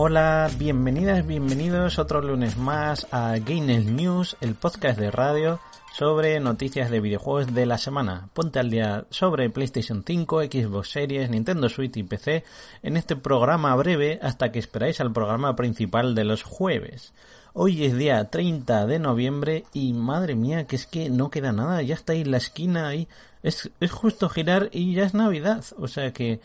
Hola, bienvenidas, bienvenidos otro lunes más a Gainers News, el podcast de radio sobre noticias de videojuegos de la semana. Ponte al día sobre PlayStation 5, Xbox Series, Nintendo Switch y PC en este programa breve hasta que esperáis al programa principal de los jueves. Hoy es día 30 de noviembre y madre mía que es que no queda nada, ya está ahí la esquina ahí, es, es justo girar y ya es Navidad, o sea que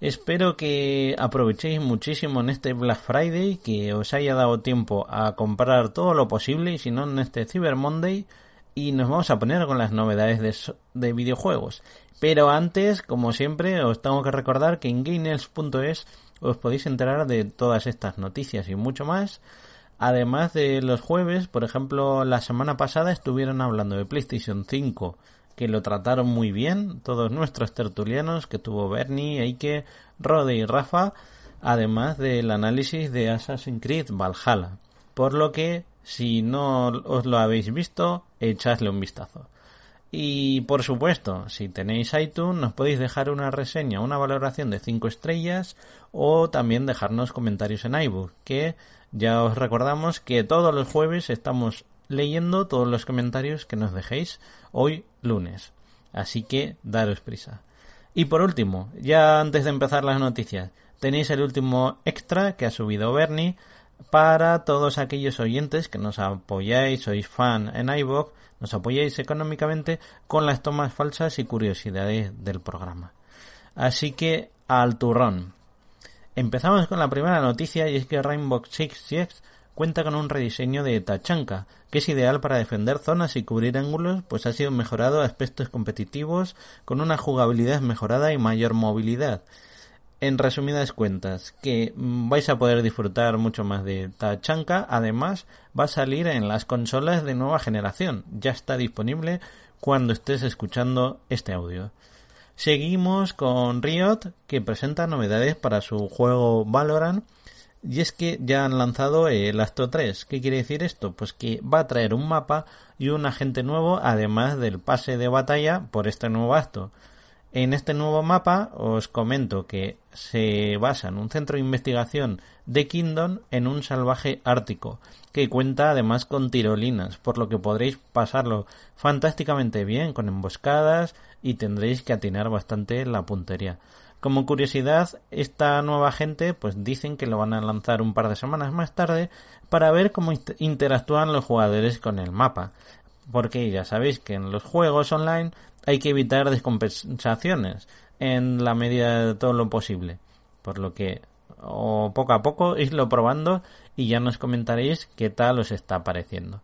Espero que aprovechéis muchísimo en este Black Friday, que os haya dado tiempo a comprar todo lo posible y si no en este Cyber Monday y nos vamos a poner con las novedades de, de videojuegos. Pero antes, como siempre, os tengo que recordar que en gainers.es os podéis enterar de todas estas noticias y mucho más. Además de los jueves, por ejemplo, la semana pasada estuvieron hablando de PlayStation 5 que lo trataron muy bien, todos nuestros tertulianos, que tuvo Bernie, Eike, Rode y Rafa, además del análisis de Assassin's Creed Valhalla. Por lo que, si no os lo habéis visto, echadle un vistazo. Y por supuesto, si tenéis iTunes, nos podéis dejar una reseña, una valoración de 5 estrellas o también dejarnos comentarios en iBook, que ya os recordamos que todos los jueves estamos leyendo todos los comentarios que nos dejéis hoy lunes. Así que daros prisa. Y por último, ya antes de empezar las noticias, tenéis el último extra que ha subido Bernie para todos aquellos oyentes que nos apoyáis, sois fan en iVoox, nos apoyáis económicamente con las tomas falsas y curiosidades del programa. Así que al turrón. Empezamos con la primera noticia y es que Rainbow Six Siege cuenta con un rediseño de Tachanka, que es ideal para defender zonas y cubrir ángulos, pues ha sido mejorado a aspectos competitivos, con una jugabilidad mejorada y mayor movilidad. En resumidas cuentas, que vais a poder disfrutar mucho más de Tachanka, además va a salir en las consolas de nueva generación, ya está disponible cuando estés escuchando este audio. Seguimos con Riot, que presenta novedades para su juego Valorant, y es que ya han lanzado el Astro 3. ¿Qué quiere decir esto? Pues que va a traer un mapa y un agente nuevo, además del pase de batalla por este nuevo acto. En este nuevo mapa os comento que se basa en un centro de investigación de Kingdom en un salvaje ártico, que cuenta además con tirolinas, por lo que podréis pasarlo fantásticamente bien con emboscadas y tendréis que atinar bastante la puntería. Como curiosidad, esta nueva gente pues dicen que lo van a lanzar un par de semanas más tarde para ver cómo interactúan los jugadores con el mapa. Porque ya sabéis que en los juegos online hay que evitar descompensaciones en la medida de todo lo posible. Por lo que o poco a poco islo probando y ya nos comentaréis qué tal os está pareciendo.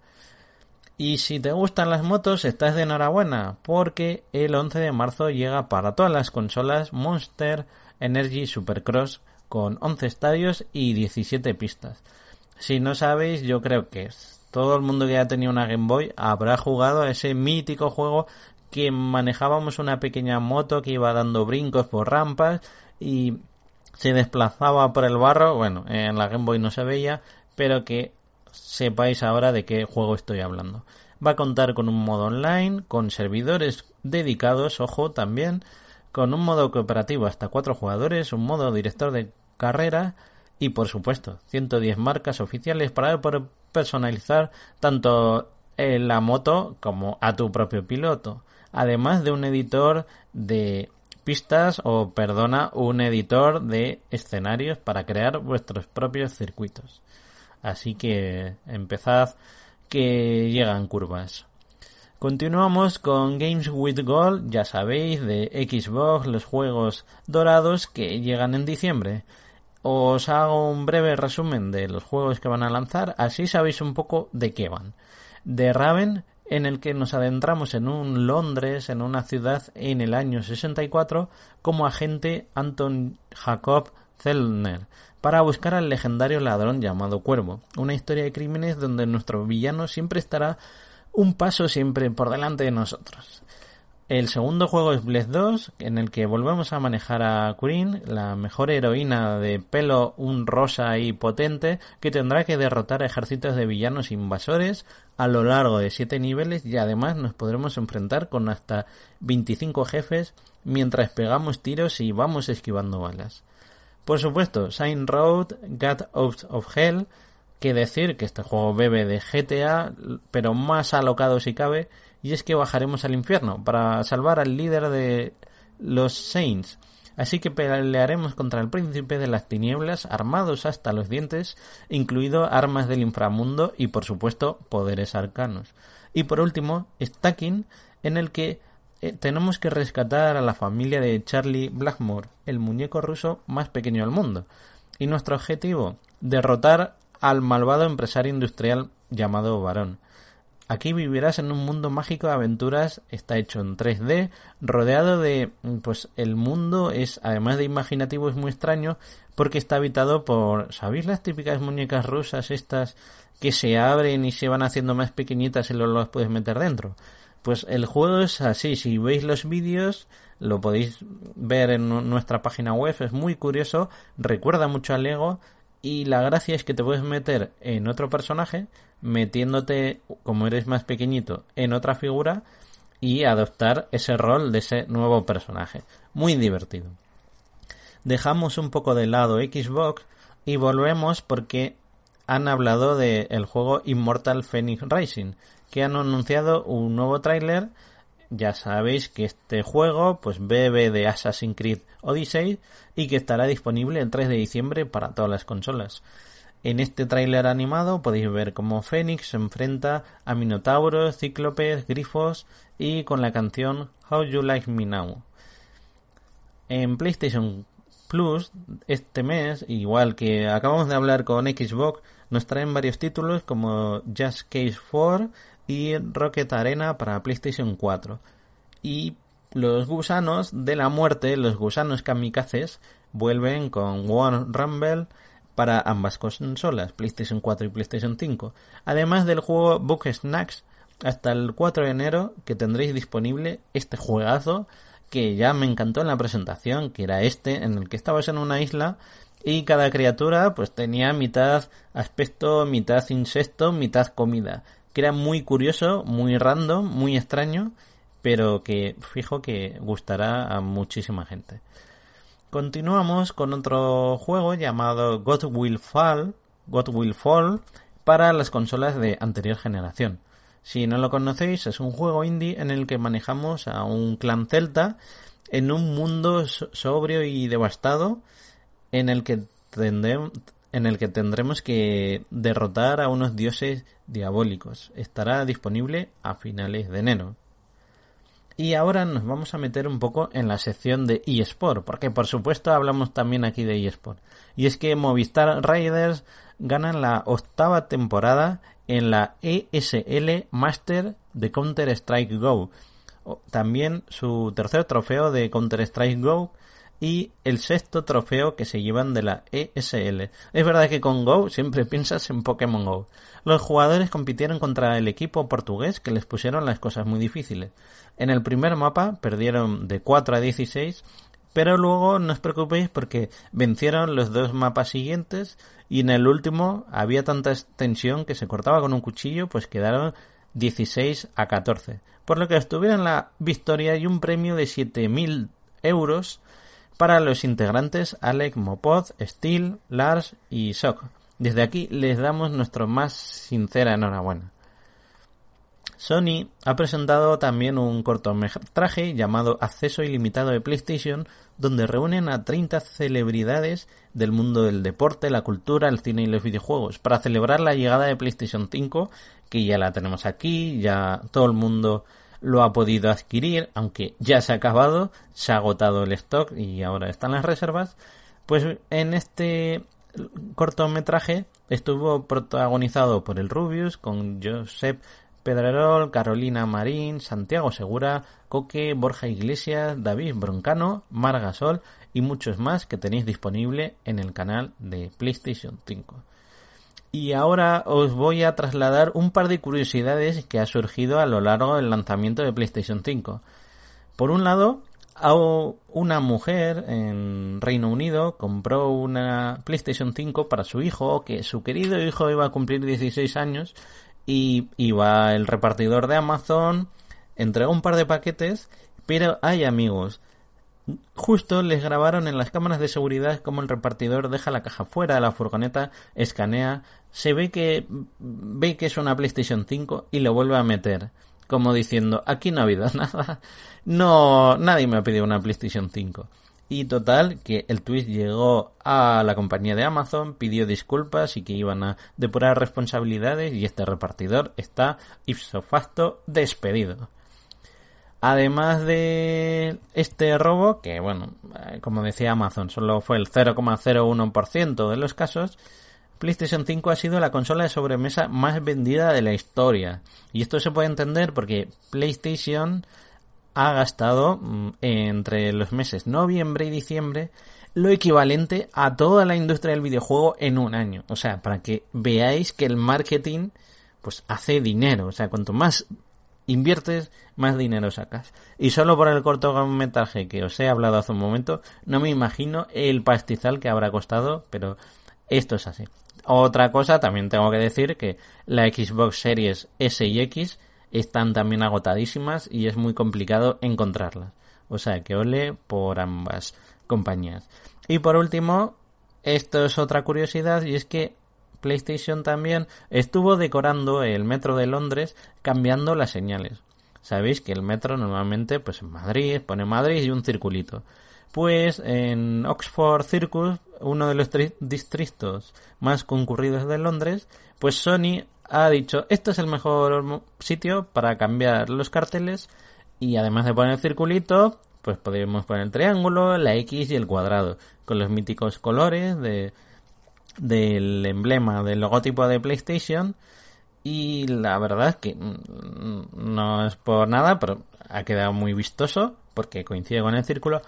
Y si te gustan las motos, estás de enhorabuena, porque el 11 de marzo llega para todas las consolas Monster Energy Supercross con 11 estadios y 17 pistas. Si no sabéis, yo creo que todo el mundo que ha tenido una Game Boy habrá jugado a ese mítico juego que manejábamos una pequeña moto que iba dando brincos por rampas y se desplazaba por el barro. Bueno, en la Game Boy no se veía, pero que sepáis ahora de qué juego estoy hablando. Va a contar con un modo online, con servidores dedicados, ojo también, con un modo cooperativo hasta cuatro jugadores, un modo director de carrera y por supuesto 110 marcas oficiales para poder personalizar tanto la moto como a tu propio piloto, además de un editor de pistas o perdona un editor de escenarios para crear vuestros propios circuitos. Así que empezad que llegan curvas. Continuamos con Games with Gold, ya sabéis, de Xbox, los juegos dorados que llegan en diciembre. Os hago un breve resumen de los juegos que van a lanzar, así sabéis un poco de qué van. De Raven, en el que nos adentramos en un Londres, en una ciudad en el año 64, como agente Anton Jacob Zellner, para buscar al legendario ladrón llamado Cuervo. Una historia de crímenes donde nuestro villano siempre estará un paso siempre por delante de nosotros. El segundo juego es Bless 2, en el que volvemos a manejar a Queen, la mejor heroína de pelo un rosa y potente, que tendrá que derrotar ejércitos de villanos invasores a lo largo de 7 niveles y además nos podremos enfrentar con hasta 25 jefes mientras pegamos tiros y vamos esquivando balas. Por supuesto, Sign Road, Get Out of Hell, que decir que este juego bebe de GTA, pero más alocado si cabe, y es que bajaremos al infierno para salvar al líder de los Saints. Así que pelearemos contra el príncipe de las tinieblas armados hasta los dientes, incluido armas del inframundo y por supuesto poderes arcanos. Y por último, Stacking, en el que tenemos que rescatar a la familia de Charlie Blackmore, el muñeco ruso más pequeño del mundo. Y nuestro objetivo, derrotar al malvado empresario industrial llamado Barón. Aquí vivirás en un mundo mágico de aventuras, está hecho en 3D, rodeado de, pues el mundo es, además de imaginativo, es muy extraño porque está habitado por, ¿sabéis las típicas muñecas rusas estas que se abren y se van haciendo más pequeñitas y luego las puedes meter dentro? Pues el juego es así, si veis los vídeos, lo podéis ver en nuestra página web, es muy curioso, recuerda mucho al Lego y la gracia es que te puedes meter en otro personaje, metiéndote, como eres más pequeñito, en otra figura y adoptar ese rol de ese nuevo personaje. Muy divertido. Dejamos un poco de lado Xbox y volvemos porque han hablado del juego Immortal Phoenix Rising, que han anunciado un nuevo tráiler ya sabéis que este juego pues bebe de Assassin's Creed Odyssey y que estará disponible el 3 de diciembre para todas las consolas. En este tráiler animado podéis ver cómo Fénix se enfrenta a minotauros, cíclopes, grifos y con la canción How You Like Me Now. En PlayStation Plus este mes, igual que acabamos de hablar con Xbox, nos traen varios títulos como Just Case 4 y Rocket Arena para PlayStation 4. Y los gusanos de la muerte, los gusanos kamikazes, vuelven con War Rumble para ambas consolas, PlayStation 4 y PlayStation 5. Además del juego Book Snacks, hasta el 4 de enero que tendréis disponible este juegazo que ya me encantó en la presentación, que era este, en el que estabas en una isla y cada criatura pues tenía mitad aspecto, mitad insecto, mitad comida que era muy curioso, muy random, muy extraño, pero que fijo que gustará a muchísima gente. Continuamos con otro juego llamado God Will Fall, God Will Fall para las consolas de anterior generación. Si no lo conocéis, es un juego indie en el que manejamos a un clan celta en un mundo sobrio y devastado en el que tendremos que derrotar a unos dioses diabólicos. Estará disponible a finales de enero. Y ahora nos vamos a meter un poco en la sección de eSport, porque por supuesto hablamos también aquí de eSport. Y es que Movistar Riders ganan la octava temporada en la ESL Master de Counter-Strike Go. También su tercer trofeo de Counter-Strike Go y el sexto trofeo que se llevan de la ESL. Es verdad que con Go siempre piensas en Pokémon Go. Los jugadores compitieron contra el equipo portugués que les pusieron las cosas muy difíciles. En el primer mapa perdieron de 4 a 16, pero luego no os preocupéis porque vencieron los dos mapas siguientes y en el último había tanta tensión que se cortaba con un cuchillo, pues quedaron 16 a 14. Por lo que obtuvieron la victoria y un premio de 7000 euros para los integrantes Alec, Mopod, Steel, Lars y Sok. Desde aquí les damos nuestro más sincera enhorabuena. Sony ha presentado también un cortometraje llamado Acceso Ilimitado de PlayStation, donde reúnen a 30 celebridades del mundo del deporte, la cultura, el cine y los videojuegos, para celebrar la llegada de PlayStation 5, que ya la tenemos aquí, ya todo el mundo lo ha podido adquirir, aunque ya se ha acabado, se ha agotado el stock y ahora están las reservas. Pues en este cortometraje estuvo protagonizado por el Rubius con Josep Pedrerol, Carolina Marín, Santiago Segura, Coque, Borja Iglesias, David Broncano, Margasol y muchos más que tenéis disponible en el canal de PlayStation 5. Y ahora os voy a trasladar un par de curiosidades que ha surgido a lo largo del lanzamiento de PlayStation 5. Por un lado, una mujer en Reino Unido compró una PlayStation 5 para su hijo, que su querido hijo iba a cumplir 16 años y iba el repartidor de Amazon, entregó un par de paquetes, pero hay amigos, Justo les grabaron en las cámaras de seguridad como el repartidor deja la caja fuera de la furgoneta, escanea, se ve que ve que es una PlayStation 5 y lo vuelve a meter, como diciendo, aquí no ha habido nada, no, nadie me ha pedido una PlayStation 5. Y total, que el tweet llegó a la compañía de Amazon, pidió disculpas y que iban a depurar responsabilidades y este repartidor está ipso facto despedido. Además de este robo, que bueno, eh, como decía Amazon, solo fue el 0,01% de los casos, PlayStation 5 ha sido la consola de sobremesa más vendida de la historia. Y esto se puede entender porque PlayStation ha gastado mm, entre los meses noviembre y diciembre lo equivalente a toda la industria del videojuego en un año. O sea, para que veáis que el marketing pues hace dinero. O sea, cuanto más inviertes, más dinero sacas. Y solo por el cortometraje que os he hablado hace un momento, no me imagino el pastizal que habrá costado, pero esto es así. Otra cosa, también tengo que decir que la Xbox Series S y X están también agotadísimas y es muy complicado encontrarlas. O sea que ole por ambas compañías. Y por último, esto es otra curiosidad y es que PlayStation también estuvo decorando el metro de Londres cambiando las señales. Sabéis que el metro normalmente, pues en Madrid, pone Madrid y un circulito. Pues en Oxford Circus, uno de los distritos más concurridos de Londres, pues Sony ha dicho, este es el mejor sitio para cambiar los carteles y además de poner el circulito, pues podemos poner el triángulo, la X y el cuadrado, con los míticos colores de del emblema del logotipo de PlayStation. Y la verdad es que no es por nada, pero ha quedado muy vistoso porque coincide con el círculo.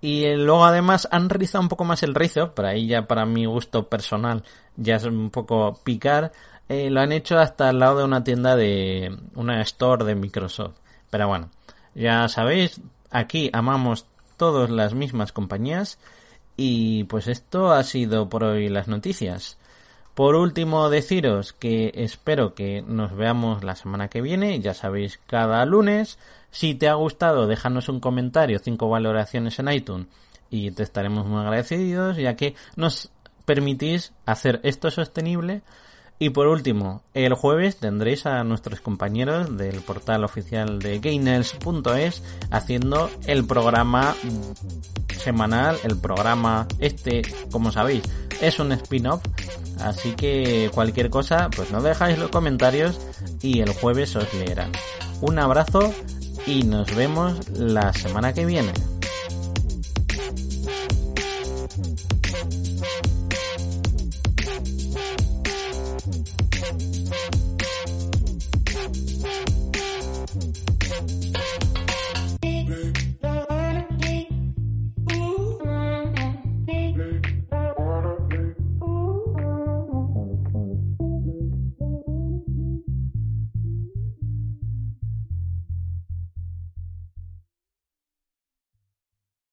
Y luego además han rizado un poco más el rizo, para ahí ya para mi gusto personal ya es un poco picar, eh, lo han hecho hasta al lado de una tienda de una store de Microsoft. Pero bueno, ya sabéis, aquí amamos todas las mismas compañías y pues esto ha sido por hoy las noticias. Por último, deciros que espero que nos veamos la semana que viene, ya sabéis, cada lunes. Si te ha gustado, déjanos un comentario, cinco valoraciones en iTunes y te estaremos muy agradecidos, ya que nos permitís hacer esto sostenible y por último, el jueves tendréis a nuestros compañeros del portal oficial de Gainers.es haciendo el programa semanal, el programa este, como sabéis, es un spin-off, así que cualquier cosa, pues no dejáis los comentarios y el jueves os leerán. Un abrazo y nos vemos la semana que viene.